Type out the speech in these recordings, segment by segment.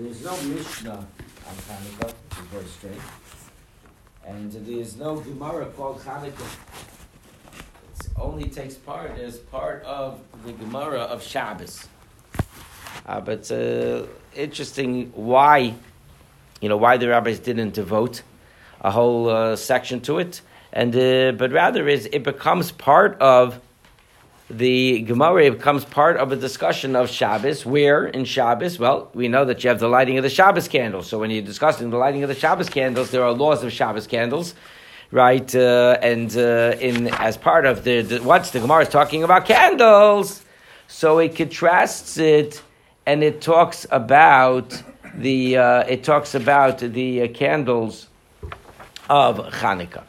there's no Mishnah on Hanukkah, which is very strange. And there's no Gemara called Hanukkah. It only takes part as part of the Gemara of Shabbos. Uh, but uh, interesting why, you know, why the rabbis didn't devote a whole uh, section to it, and uh, but rather is it becomes part of the Gemara becomes part of a discussion of Shabbos. Where in Shabbos? Well, we know that you have the lighting of the Shabbos candles. So when you're discussing the lighting of the Shabbos candles, there are laws of Shabbos candles, right? Uh, and uh, in as part of the, the what's the Gemara is talking about candles, so it contrasts it, and it talks about the uh, it talks about the uh, candles of Hanukkah.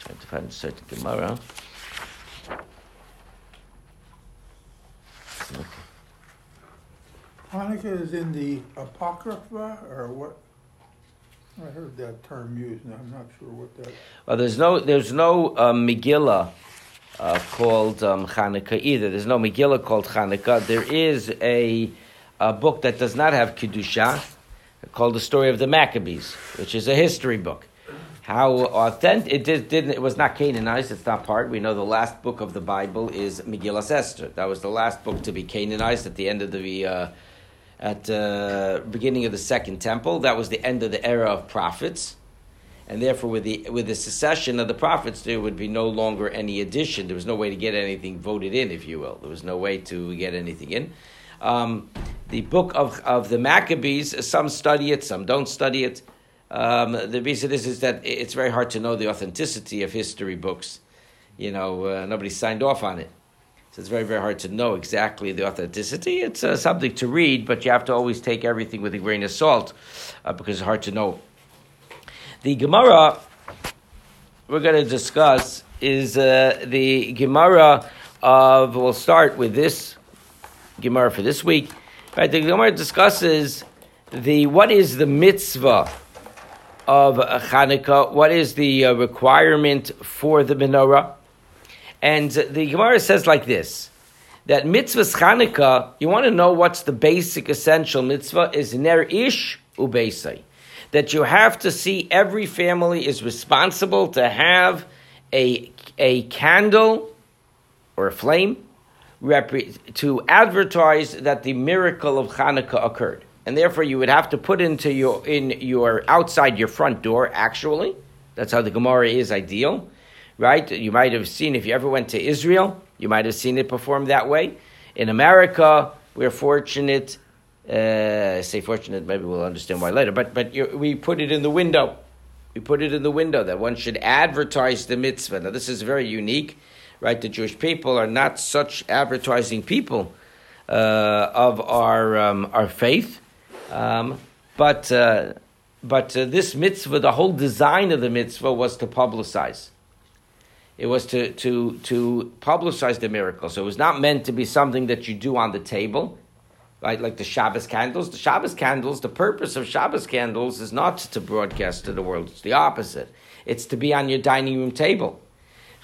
Trying to find a certain Gemara. Hanukkah is in the Apocrypha, or what? I heard that term used, and I'm not sure what that. Well, there's no there's no uh, Megillah uh, called um, Hanukkah either. There's no Megillah called Hanukkah. There is a, a book that does not have kedusha, called the Story of the Maccabees, which is a history book. How authentic it did, didn't it was not canonized. It's not part. We know the last book of the Bible is Megillah Esther. That was the last book to be canonized at the end of the. Uh, at the uh, beginning of the second temple. That was the end of the era of prophets. And therefore, with the, with the secession of the prophets, there would be no longer any addition. There was no way to get anything voted in, if you will. There was no way to get anything in. Um, the book of, of the Maccabees, some study it, some don't study it. Um, the reason is, is that it's very hard to know the authenticity of history books. You know, uh, nobody signed off on it. So it's very, very hard to know exactly the authenticity. It's uh, something to read, but you have to always take everything with a grain of salt uh, because it's hard to know. The Gemara we're going to discuss is uh, the Gemara of, we'll start with this Gemara for this week. Right, the Gemara discusses the what is the mitzvah of Hanukkah, what is the uh, requirement for the menorah. And the Gemara says like this that mitzvahs Chanukah, you want to know what's the basic essential mitzvah is ner ish ubeisai. That you have to see every family is responsible to have a, a candle or a flame to advertise that the miracle of Hanukkah occurred. And therefore you would have to put into your in your outside your front door actually. That's how the Gemara is ideal right? You might have seen, if you ever went to Israel, you might have seen it performed that way. In America, we're fortunate, uh, say fortunate, maybe we'll understand why later, but, but we put it in the window. We put it in the window that one should advertise the mitzvah. Now, this is very unique, right? The Jewish people are not such advertising people uh, of our, um, our faith. Um, but uh, but uh, this mitzvah, the whole design of the mitzvah was to publicize. It was to, to, to publicize the miracle. So it was not meant to be something that you do on the table, right? Like the Shabbos candles. The Shabbos candles, the purpose of Shabbos candles is not to broadcast to the world. It's the opposite. It's to be on your dining room table.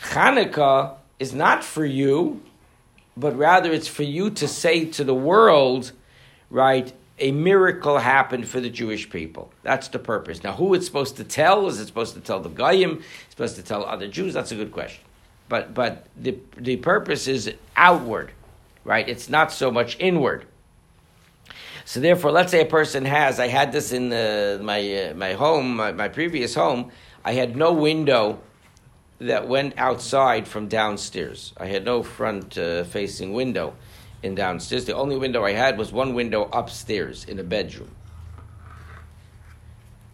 Hanukkah is not for you, but rather it's for you to say to the world, right? A miracle happened for the Jewish people. That's the purpose. Now, who it's supposed to tell? Is it supposed to tell the Goyim? It's supposed to tell other Jews? That's a good question. But, but the, the purpose is outward, right? It's not so much inward. So therefore, let's say a person has, I had this in uh, my, uh, my home, my, my previous home, I had no window that went outside from downstairs. I had no front uh, facing window in downstairs. The only window I had was one window upstairs in a bedroom.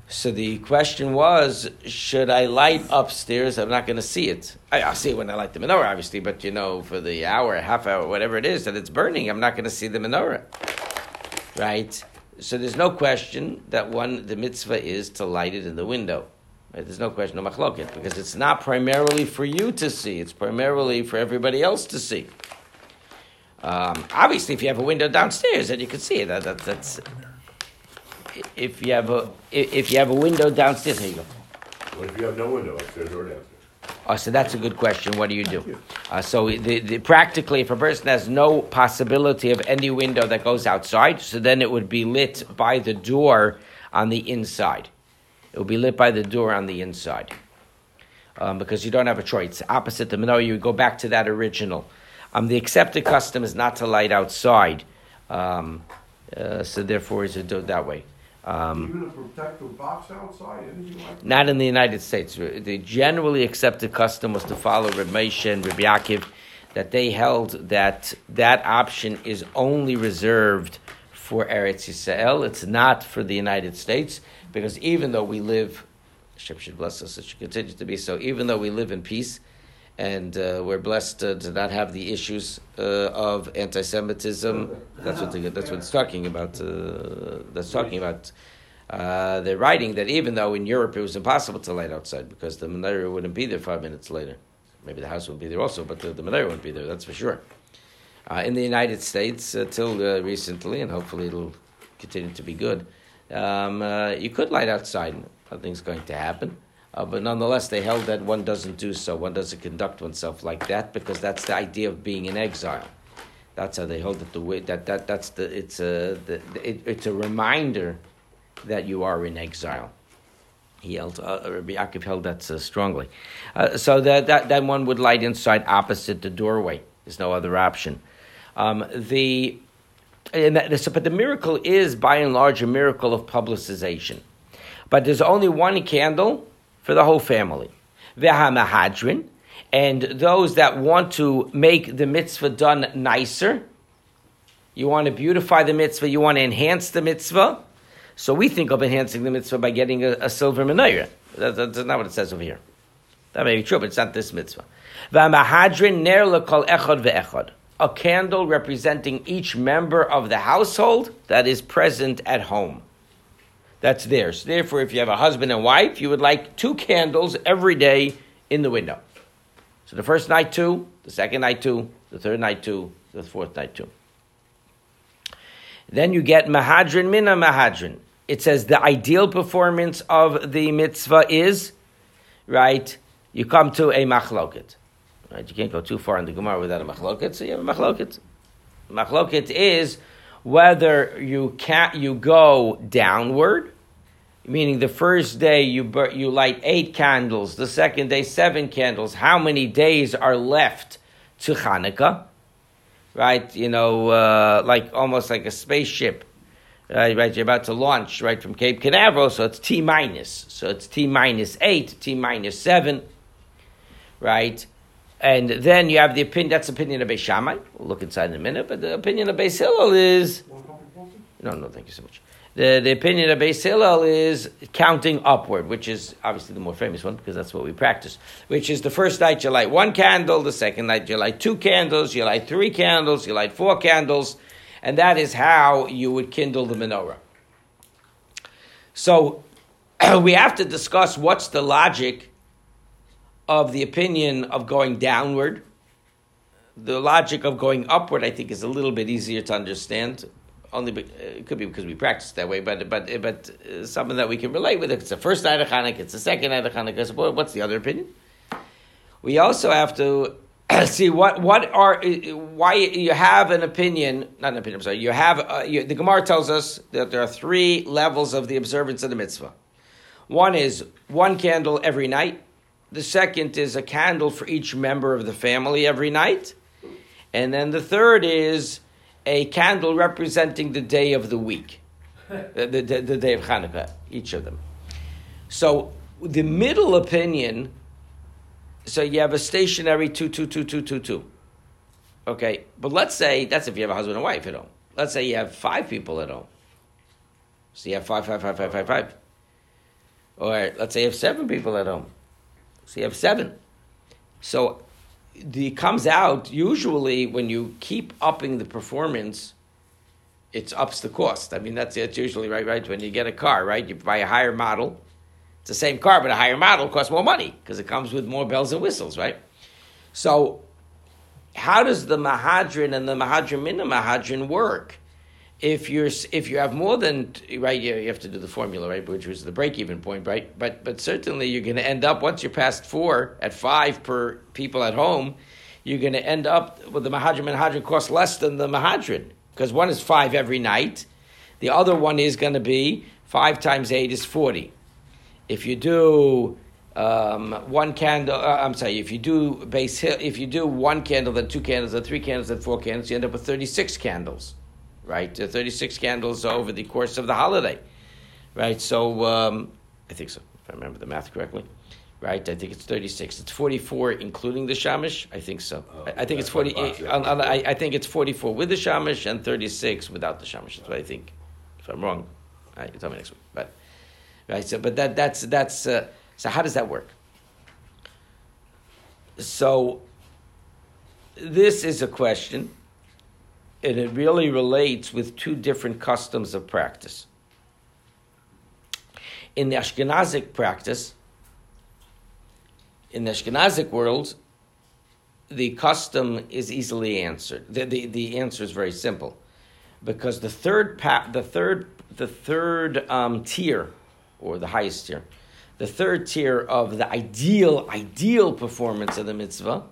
So the question was, should I light upstairs? I'm not going to see it. I, will see it when I light the menorah, obviously, but you know, for the hour, half hour, whatever it is that it's burning, I'm not going to see the menorah. Right? So there's no question that one, the mitzvah is to light it in the window. Right? There's no question of machloket, because it's not primarily for you to see, it's primarily for everybody else to see. Um, obviously, if you have a window downstairs, then you can see it. That, that, that's if you have a if you have a window downstairs. Here you go. What if you have no window upstairs or downstairs? Uh, so that's a good question. What do you do? Uh, so the, the, practically, if a person has no possibility of any window that goes outside, so then it would be lit by the door on the inside. It would be lit by the door on the inside. Um, because you don't have a choice. Opposite the menorah. You go back to that original. Um, the accepted custom is not to light outside. Um, uh, so therefore, is it that way. Um, Even a protective box outside, anything like that? Not in the United States. The generally accepted custom was to follow Reb Moshe and Reb Yaakov, that they held that that option is only reserved for Eretz Yisrael. It's not for the United States, because even though we live, Hashem should bless us, it should continue to be so, even though we live in peace, and uh, we're blessed uh, to not have the issues uh, of anti-Semitism. That's what the, that's what it's talking about. Uh, that's talking about. Uh, they're writing that even though in Europe it was impossible to light outside because the menorah wouldn't be there five minutes later. Maybe the house would be there also, but the, the menorah wouldn't be there. That's for sure. Uh, in the United States, till recently, and hopefully it'll continue to be good, um, you could light outside. Nothing's going to happen. Uh, but nonetheless, they held that one doesn't do so. One doesn't conduct oneself like that because that's the idea of being in exile. That's how they hold it. The way that, that that's the it's a the, it, it's a reminder that you are in exile. He held uh, Rabbi Yaakov held that uh, strongly. Uh, so that, that then one would light inside opposite the doorway. There's no other option. Um, the and that, so, but the miracle is by and large a miracle of publicization. But there's only one candle for the whole family. Vehamahadrin, and those that want to make the mitzvah done nicer, you want to beautify the mitzvah, you want to enhance the mitzvah. So we think of enhancing the mitzvah by getting a, a silver menorah. That, that's not what it says over here. That may be true, but it's not this mitzvah. A candle representing each member of the household that is present at home that's theirs. Therefore, if you have a husband and wife, you would like two candles every day in the window. So the first night two, the second night two, the third night two, the fourth night two. Then you get mahadrin mina mahadrin. It says the ideal performance of the mitzvah is, right, you come to a machloket. Right, you can't go too far in the Gemara without a machloket, so you have a machloket. Machloket is whether you can't you go downward meaning the first day you you light eight candles, the second day seven candles. How many days are left to Hanukkah? Right, you know, uh, like almost like a spaceship. Uh, right, you're about to launch right from Cape Canaveral, so it's T minus. So it's T minus eight, T minus seven, right? And then you have the opinion. That's the opinion of Beis Shammai. We'll look inside in a minute. But the opinion of Beis Hillel is. No, no, thank you so much. The, the opinion of Beis Hillel is counting upward, which is obviously the more famous one because that's what we practice. Which is the first night you light one candle, the second night you light two candles, you light three candles, you light four candles, and that is how you would kindle the menorah. So we have to discuss what's the logic of the opinion of going downward. The logic of going upward, I think, is a little bit easier to understand only be, it could be because we practice that way, but but but uh, something that we can relate with. It's the first night of Hanukkah, it's the second night of Hanukkah. So what's the other opinion? We also have to see what what are uh, why you have an opinion, not an opinion. I'm sorry. You have uh, you, the Gemara tells us that there are three levels of the observance of the mitzvah. One is one candle every night. The second is a candle for each member of the family every night, and then the third is a candle representing the day of the week, the, the, the, day of Hanukkah, each of them. So the middle opinion, so you have a stationary two, two, two, two, two, two. Okay, but let's say that's if you have a husband and wife at home. Let's say you have five people at home. So you have five, five, five, five, five, five. Or let's say you have seven people at home. So you have seven. So the comes out usually when you keep upping the performance, it ups the cost. I mean that's it's usually right. Right when you get a car, right, you buy a higher model. It's the same car, but a higher model costs more money because it comes with more bells and whistles, right? So, how does the Mahadrin and the Mahadrin Mina Mahadrin work? If you're if you have more than right, you, have to do the formula right, which was the break even point, right? But but certainly you're going to end up once you're past four at five per people at home, you're going to end up with the Mahadrin Mahadrin cost less than the Mahadran because one is five every night, the other one is going to be five times eight is forty. If you do um, one candle. Uh, I'm sorry. If you do Beis Hillel, if you do one candle, then two candles, then three candles, then four candles, you end up with thirty-six candles, right? Uh, thirty-six candles over the course of the holiday, right? So um, I think so, if I remember the math correctly, right? I think it's thirty-six. It's forty-four, including the shamish. I think so. Oh, I, I think it's forty. it I, I, I think it's forty-four with the shamish and thirty-six without the shamish. That's what I think. If I'm wrong, right, you tell me next week. But right. So, but that that's that's. Uh, so how does that work? So this is a question, and it really relates with two different customs of practice. In the Ashkenazic practice, in the Ashkenazic world, the custom is easily answered. The, the, the answer is very simple, because the third pa- the third the third um, tier, or the highest tier, the third tier of the ideal, ideal performance of the mitzvah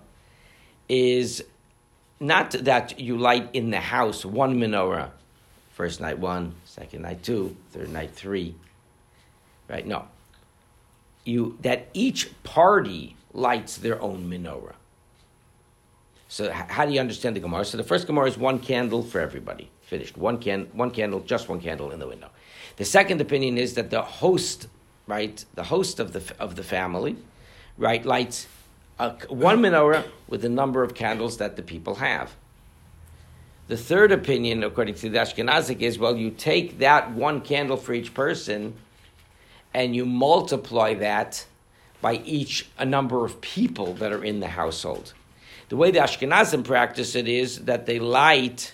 is not that you light in the house one menorah, first night one, second night two, third night three, right? No. You, that each party lights their own menorah. So how do you understand the Gemara? So the first Gemara is one candle for everybody. Finished. One, can, one candle, just one candle in the window. The second opinion is that the host right, the host of the, of the family, right, lights a, one menorah with the number of candles that the people have. The third opinion, according to the Ashkenazic, is well, you take that one candle for each person and you multiply that by each a number of people that are in the household. The way the Ashkenazim practice it is that they light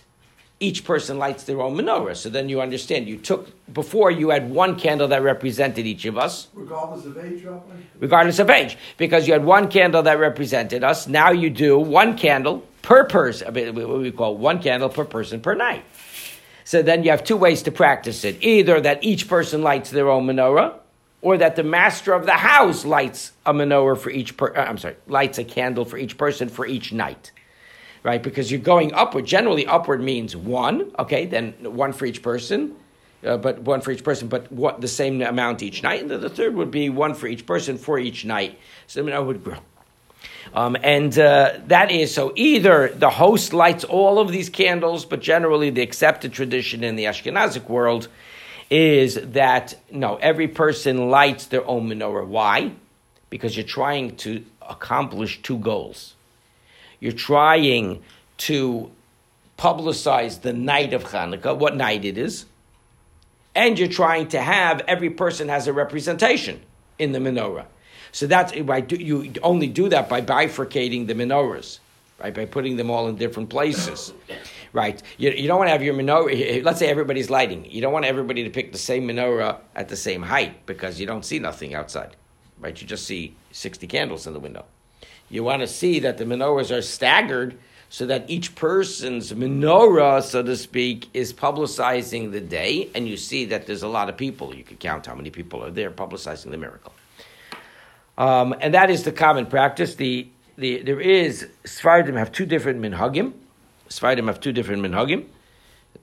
each person lights their own menorah. So then you understand. You took before you had one candle that represented each of us, Regardless of age, Rabbi? regardless of age, because you had one candle that represented us. Now you do one candle per person. What we call one candle per person per night. So then you have two ways to practice it: either that each person lights their own menorah, or that the master of the house lights a menorah for each. Per, uh, I'm sorry, lights a candle for each person for each night right? Because you're going upward. Generally, upward means one, okay, then one for each person, uh, but one for each person, but what, the same amount each night. And then the third would be one for each person for each night. So the would grow. Um, and uh, that is so either the host lights all of these candles, but generally the accepted tradition in the Ashkenazic world is that no, every person lights their own menorah. Why? Because you're trying to accomplish two goals you're trying to publicize the night of Hanukkah, what night it is, and you're trying to have every person has a representation in the menorah. So that's why You only do that by bifurcating the menorahs, right? By putting them all in different places, right? You, you don't want to have your menorah. Eh, eh, let's say everybody's lighting. You don't want everybody to pick the same menorah at the same height because you don't see nothing outside, right? You just see sixty candles in the window. You want to see that the menorahs are staggered so that each person's menorah, so to speak, is publicizing the day, and you see that there's a lot of people. You can count how many people are there publicizing the miracle. Um, and that is the common practice. The, the, there is, Sfardim have two different minhagim. Sfardim have two different minhagim.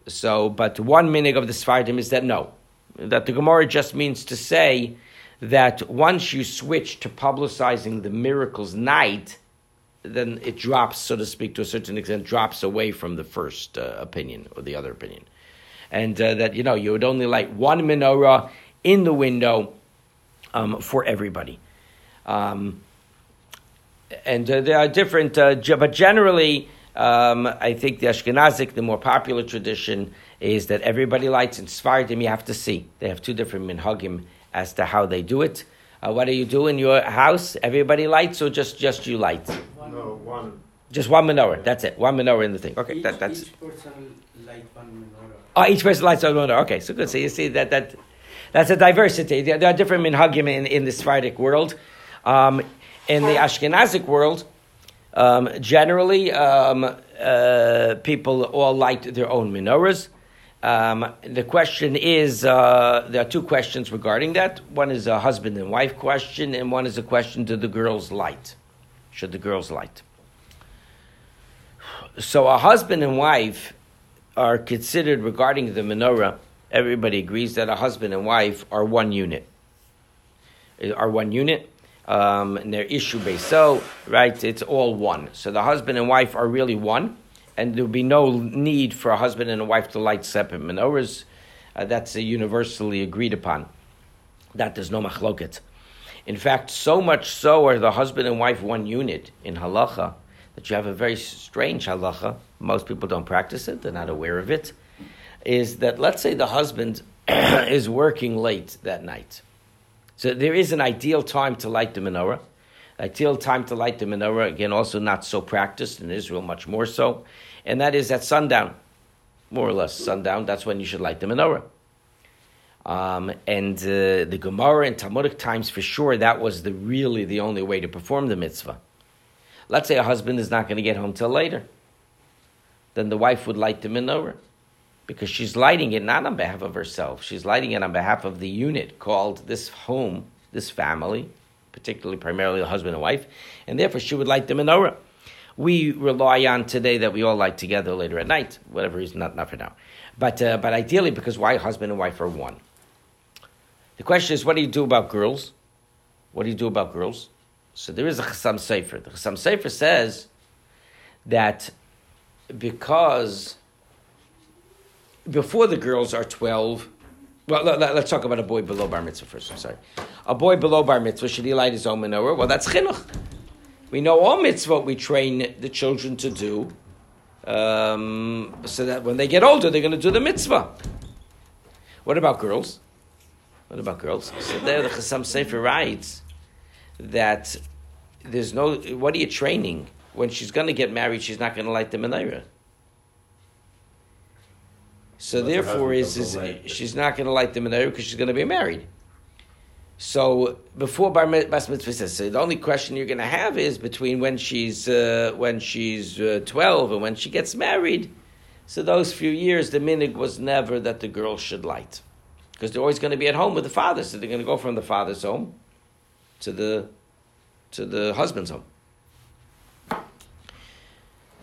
So, but one minig of the Sfardim is that no, that the Gemara just means to say that once you switch to publicizing the miracles night, then it drops, so to speak, to a certain extent, drops away from the first uh, opinion or the other opinion. And uh, that, you know, you would only light one menorah in the window um, for everybody. Um, and uh, there are different, uh, but generally, um, I think the Ashkenazic, the more popular tradition, is that everybody lights in Sfardim. You have to see. They have two different minhagim as to how they do it. Uh, what do you do in your house? Everybody lights or just, just you light? No, one. Just one menorah. That's it. One menorah in the thing. Okay, each, that, that's. each person light one menorah. Oh, each person lights one menorah. Okay, so good. So you see that that that's a diversity. There, there are different minhagim in, in the Sephardic world. Um, in the Ashkenazic world, um, generally, um, uh, people all light their own menorahs. Um, the question is uh, there are two questions regarding that. One is a husband and wife question, and one is a question to the girls light. Should the girls light? So, a husband and wife are considered regarding the menorah. Everybody agrees that a husband and wife are one unit. Are one unit, um, and they're issue based. So, right, it's all one. So, the husband and wife are really one and there would be no need for a husband and a wife to light separate menorahs. Uh, that's uh, universally agreed upon. That there's no machloket. In fact, so much so are the husband and wife one unit in halacha that you have a very strange halacha. Most people don't practice it; they're not aware of it. Is that let's say the husband is working late that night, so there is an ideal time to light the menorah. Ideal time to light the menorah again, also not so practiced in Israel, much more so and that is at sundown, more or less sundown. That's when you should light the menorah. Um, and uh, the Gemara and Talmudic times, for sure, that was the really the only way to perform the mitzvah. Let's say a husband is not going to get home till later, then the wife would light the menorah because she's lighting it not on behalf of herself; she's lighting it on behalf of the unit called this home, this family, particularly primarily the husband and wife, and therefore she would light the menorah we rely on today that we all like together later at night, whatever reason, not, not for now. But, uh, but ideally, because why husband and wife are one. The question is, what do you do about girls? What do you do about girls? So there is a Chassam Sofer. The Chassam Sofer says that because before the girls are 12, well, let, us talk about a boy below bar mitzvah first. I'm sorry. A boy below bar mitzvah, should he light his own menorah? Well, that's chinuch. We know all mitzvot we train the children to do, um, so that when they get older, they're going to do the mitzvah. What about girls? What about girls? So there, the Chassam Sofer writes that there's no. What are you training? When she's going to get married, she's not going to light the menorah. So but therefore, is, is she's not going to light the menorah because she's going to be married. So before bar mitzvah says, so the only question you're going to have is between when she's uh, when she's uh, twelve and when she gets married. So those few years, the minig was never that the girl should light, because they're always going to be at home with the father. So they're going to go from the father's home to the to the husband's home.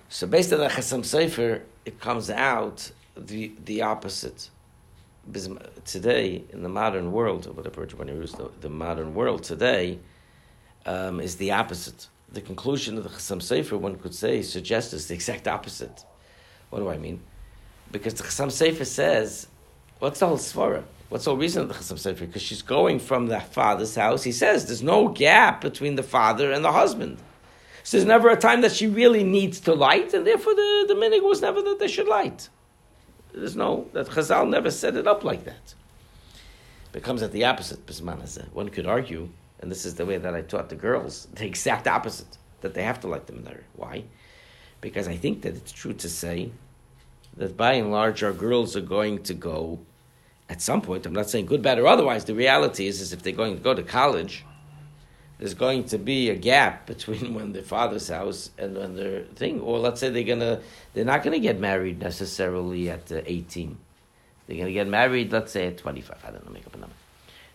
So based on the Chassam Sofer, it comes out the the opposite today in the modern world, or whatever the, the modern world today, um, is the opposite. The conclusion of the Chassam Sofer, one could say, suggests is the exact opposite. What do I mean? Because the Chassam Sofer says, what's the whole svara? What's the whole reason of the Chassam Sofer? Because she's going from the father's house. He says there's no gap between the father and the husband. So there's never a time that she really needs to light, and therefore the, the minig was never that they should light. There's no, that Chazal never set it up like that. It comes at the opposite, One could argue, and this is the way that I taught the girls, the exact opposite, that they have to like the menorah. Why? Because I think that it's true to say that by and large our girls are going to go at some point, I'm not saying good, bad, or otherwise, the reality is, is if they're going to go to college, there's going to be a gap between when the father's house and when their thing. Or let's say they're gonna, they're not gonna get married necessarily at uh, 18. They're gonna get married, let's say at 25. I don't know, make up a number.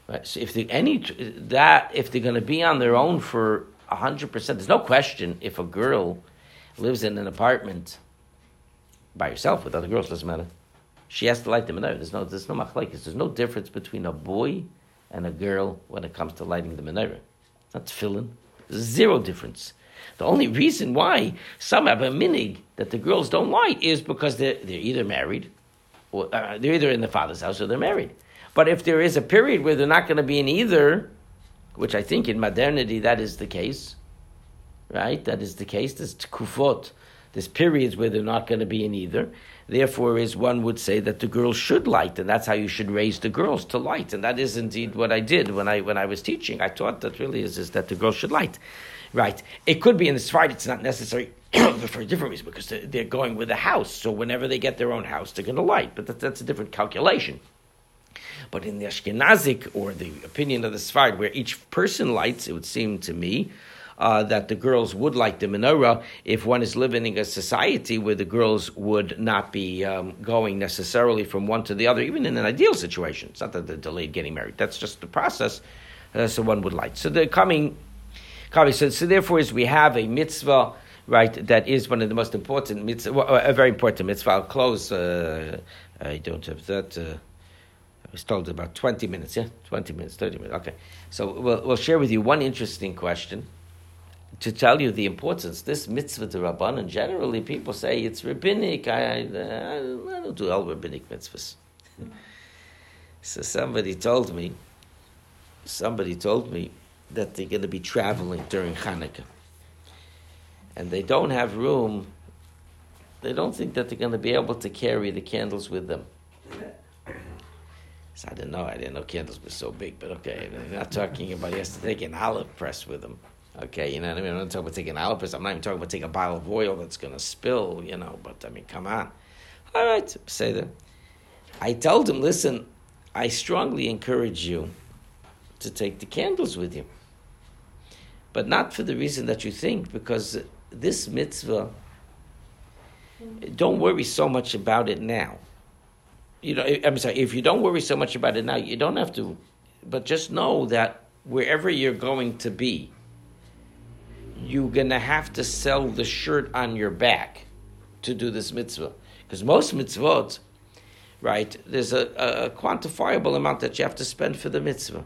Right. So if they any that if they're gonna be on their own for hundred percent, there's no question if a girl lives in an apartment by herself with other girls, doesn't matter. She has to light the menorah. There's no, there's no machlekes. There's no difference between a boy and a girl when it comes to lighting the menorah not tefillin. Zero difference. The only reason why some have a minig that the girls don't like is because they're, they're either married, or uh, they're either in the father's house or they're married. But if there is a period where they're not going to be in either, which I think in modernity that is the case, right? That is the case. There's kufot, there's periods where they're not going to be in either. Therefore, is one would say that the girls should light, and that's how you should raise the girls to light, and that is indeed what I did when I when I was teaching. I taught that really is, is that the girls should light, right? It could be in the Sfarad, it's not necessary for a different reason because they're, going with a house, so whenever they get their own house, they're going to light, but that, that's a different calculation. But in the Ashkenazic or the opinion of the Sfarad, where each person lights, it would seem to me uh, that the girls would like the menorah if one is living in a society where the girls would not be um, going necessarily from one to the other, even in an ideal situation. It's not that they're delayed getting married. That's just the process. Uh, so one would like. So they're coming, coming. So, so therefore, as we have a mitzvah, right, that is one of the most important mitzvah, well, a very important mitzvah. I'll close. Uh, I don't have that. Uh, I was told about 20 minutes, yeah? 20 minutes, 30 minutes. Okay. So we'll, we'll share with you one interesting question to tell you the importance. This mitzvah to Rabbanan, generally people say it's rabbinic. I, I, I don't do all rabbinic mitzvahs. so somebody told me, somebody told me that they're going to be traveling during Hanukkah. And they don't have room, they don't think that they're going to be able to carry the candles with them. So I didn't know. I didn't know candles were so big, but okay. I'm not talking about he has to take an olive press with him. Okay, you know what I mean? I'm not talking about taking press. I'm not even talking about taking a bottle of oil that's going to spill, you know, but I mean, come on. All right, say that. I told him, listen, I strongly encourage you to take the candles with you. But not for the reason that you think, because this mitzvah, don't worry so much about it now you know, eh, I'm sorry, if you don't worry so much about it now, you don't have to, but just know that wherever you're going to be, you're going to have to sell the shirt on your back to do this mitzvah. Because most mitzvot, right, there's a, a, quantifiable amount that you have to spend for the mitzvah.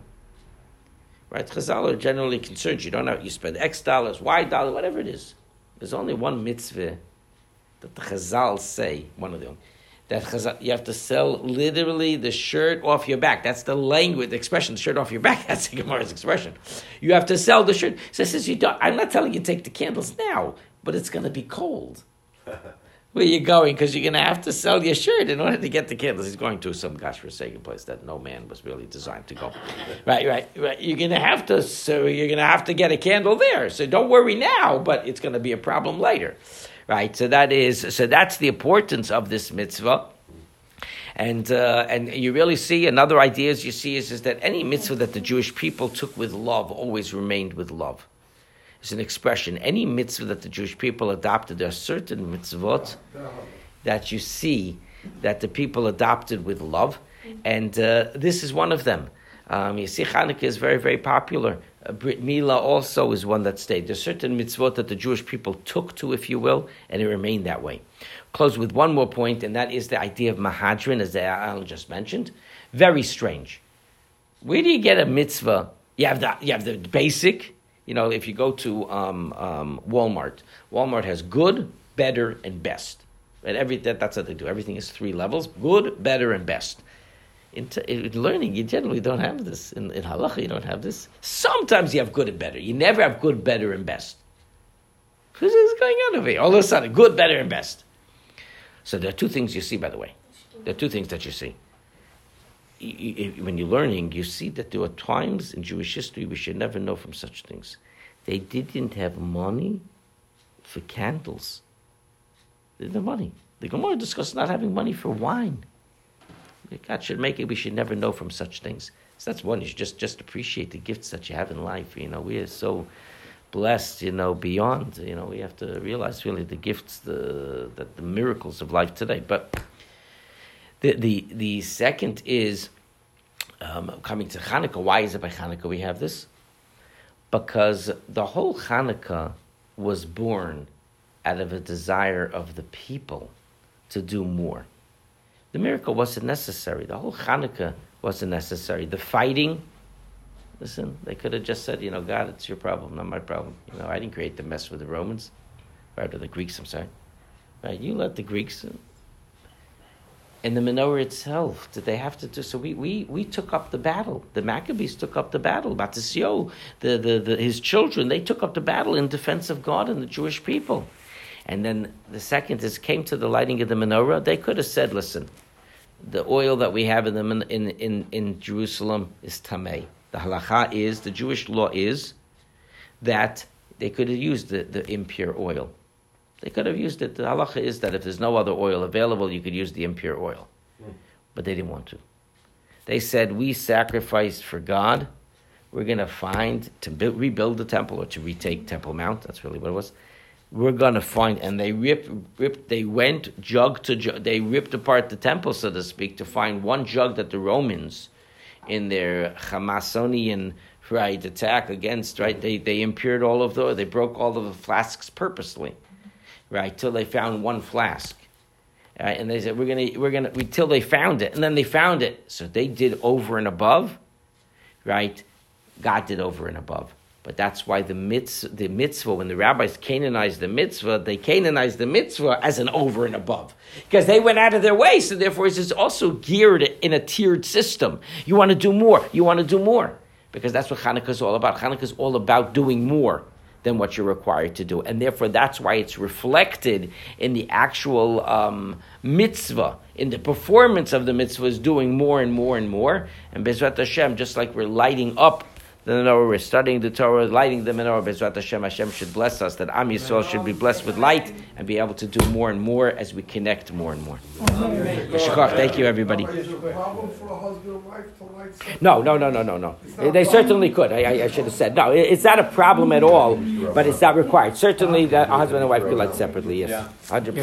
Right? Chazal are generally concerned. You don't know, you spend X dollars, Y dollars, whatever it is. There's only one mitzvah that the Chazal say, one of them that you have to sell literally the shirt off your back. That's the language, the expression, the shirt off your back. That's the Gemara's expression. You have to sell the shirt. So since you don't, I'm not telling you to take the candles now, but it's going to be cold. Where you going? Because you're going to have to sell your shirt in order to get the candles. He's going to some gosh forsaken place that no man was really designed to go. right, right, right. You're going to have to. So you're going to have to get a candle there. So don't worry now, but it's going to be a problem later. Right, so that is so that's the importance of this mitzvah. And uh, and you really see another idea as you see is, is that any mitzvah that the Jewish people took with love always remained with love. It's an expression. Any mitzvah that the Jewish people adopted, there are certain mitzvot that you see that the people adopted with love, and uh, this is one of them. Um, you see, Hanukkah is very, very popular. Brit Mila also is one that stayed. There's certain mitzvot that the Jewish people took to, if you will, and it remained that way. Close with one more point, and that is the idea of Mahadrin, as Al just mentioned. Very strange. Where do you get a mitzvah? You have the, you have the basic, you know, if you go to um, um, Walmart, Walmart has good, better, and best. And every, that, that's what they do. Everything is three levels good, better, and best. In, t- in, learning, you generally don't have this. In, in halacha, you don't have this. Sometimes you have good and better. You never have good, better, and best. Who's going on over here? All of a sudden, good, better, and best. So there are two things you see, by the way. There are two things that you see. When you're learning, you see that there are times in Jewish history we should never know from such things. They didn't have money for candles. They didn't have money. The Gemara discusses not having money for wine. God should make it. We should never know from such things. So that's one. You should just just appreciate the gifts that you have in life. You know, we are so blessed. You know, beyond. You know, we have to realize really the gifts, the that the miracles of life today. But the the the second is um, coming to Hanukkah. Why is it by Hanukkah we have this? Because the whole Hanukkah was born out of a desire of the people to do more. The miracle wasn't necessary. The whole Hanukkah wasn't necessary. The fighting, listen, they could have just said, you know, God, it's your problem, not my problem. You know, I didn't create the mess with the Romans, right, or the Greeks, I'm sorry. Right, you let the Greeks. In. And the menorah itself, did they have to do so? We, we, we took up the battle. The Maccabees took up the battle. Matisyo, the, the, the, his children, they took up the battle in defense of God and the Jewish people. And then the second is came to the lighting of the menorah. They could have said, listen, the oil that we have in, the, in, in, in Jerusalem is tamei. The halacha is, the Jewish law is, that they could have used the, the impure oil. They could have used it. The halacha is that if there's no other oil available, you could use the impure oil. But they didn't want to. They said, We sacrificed for God, we're going to find to build, rebuild the temple or to retake Temple Mount. That's really what it was. We're going to find, and they ripped, ripped. They went jug to jug. They ripped apart the temple, so to speak, to find one jug that the Romans, in their Hamasonian right attack against right, they they impaired all of the, they broke all of the flasks purposely, right, till they found one flask. Right, and they said we're gonna we're gonna we, till they found it, and then they found it. So they did over and above, right? God did over and above. But that's why the mitzvah, the mitzvah, when the rabbis canonized the mitzvah, they canonized the mitzvah as an over and above. Because they went out of their way, so therefore it's also geared in a tiered system. You want to do more, you want to do more. Because that's what Hanukkah is all about. Hanukkah is all about doing more than what you're required to do. And therefore, that's why it's reflected in the actual um, mitzvah, in the performance of the mitzvah, is doing more and more and more. And Bezrat Hashem, just like we're lighting up the menorah. We're studying the Torah, lighting the menorah. Bezrat Hashem, Hashem should bless us, that Am Yisrael should be blessed with light and be able to do more and more as we connect more and more. Thank you, everybody. No, no, no, no, no, no. They certainly could. I, I, should have said. No, it's not a problem at all, but it's not required. Certainly, that a husband and wife could light separately, yes. 100%.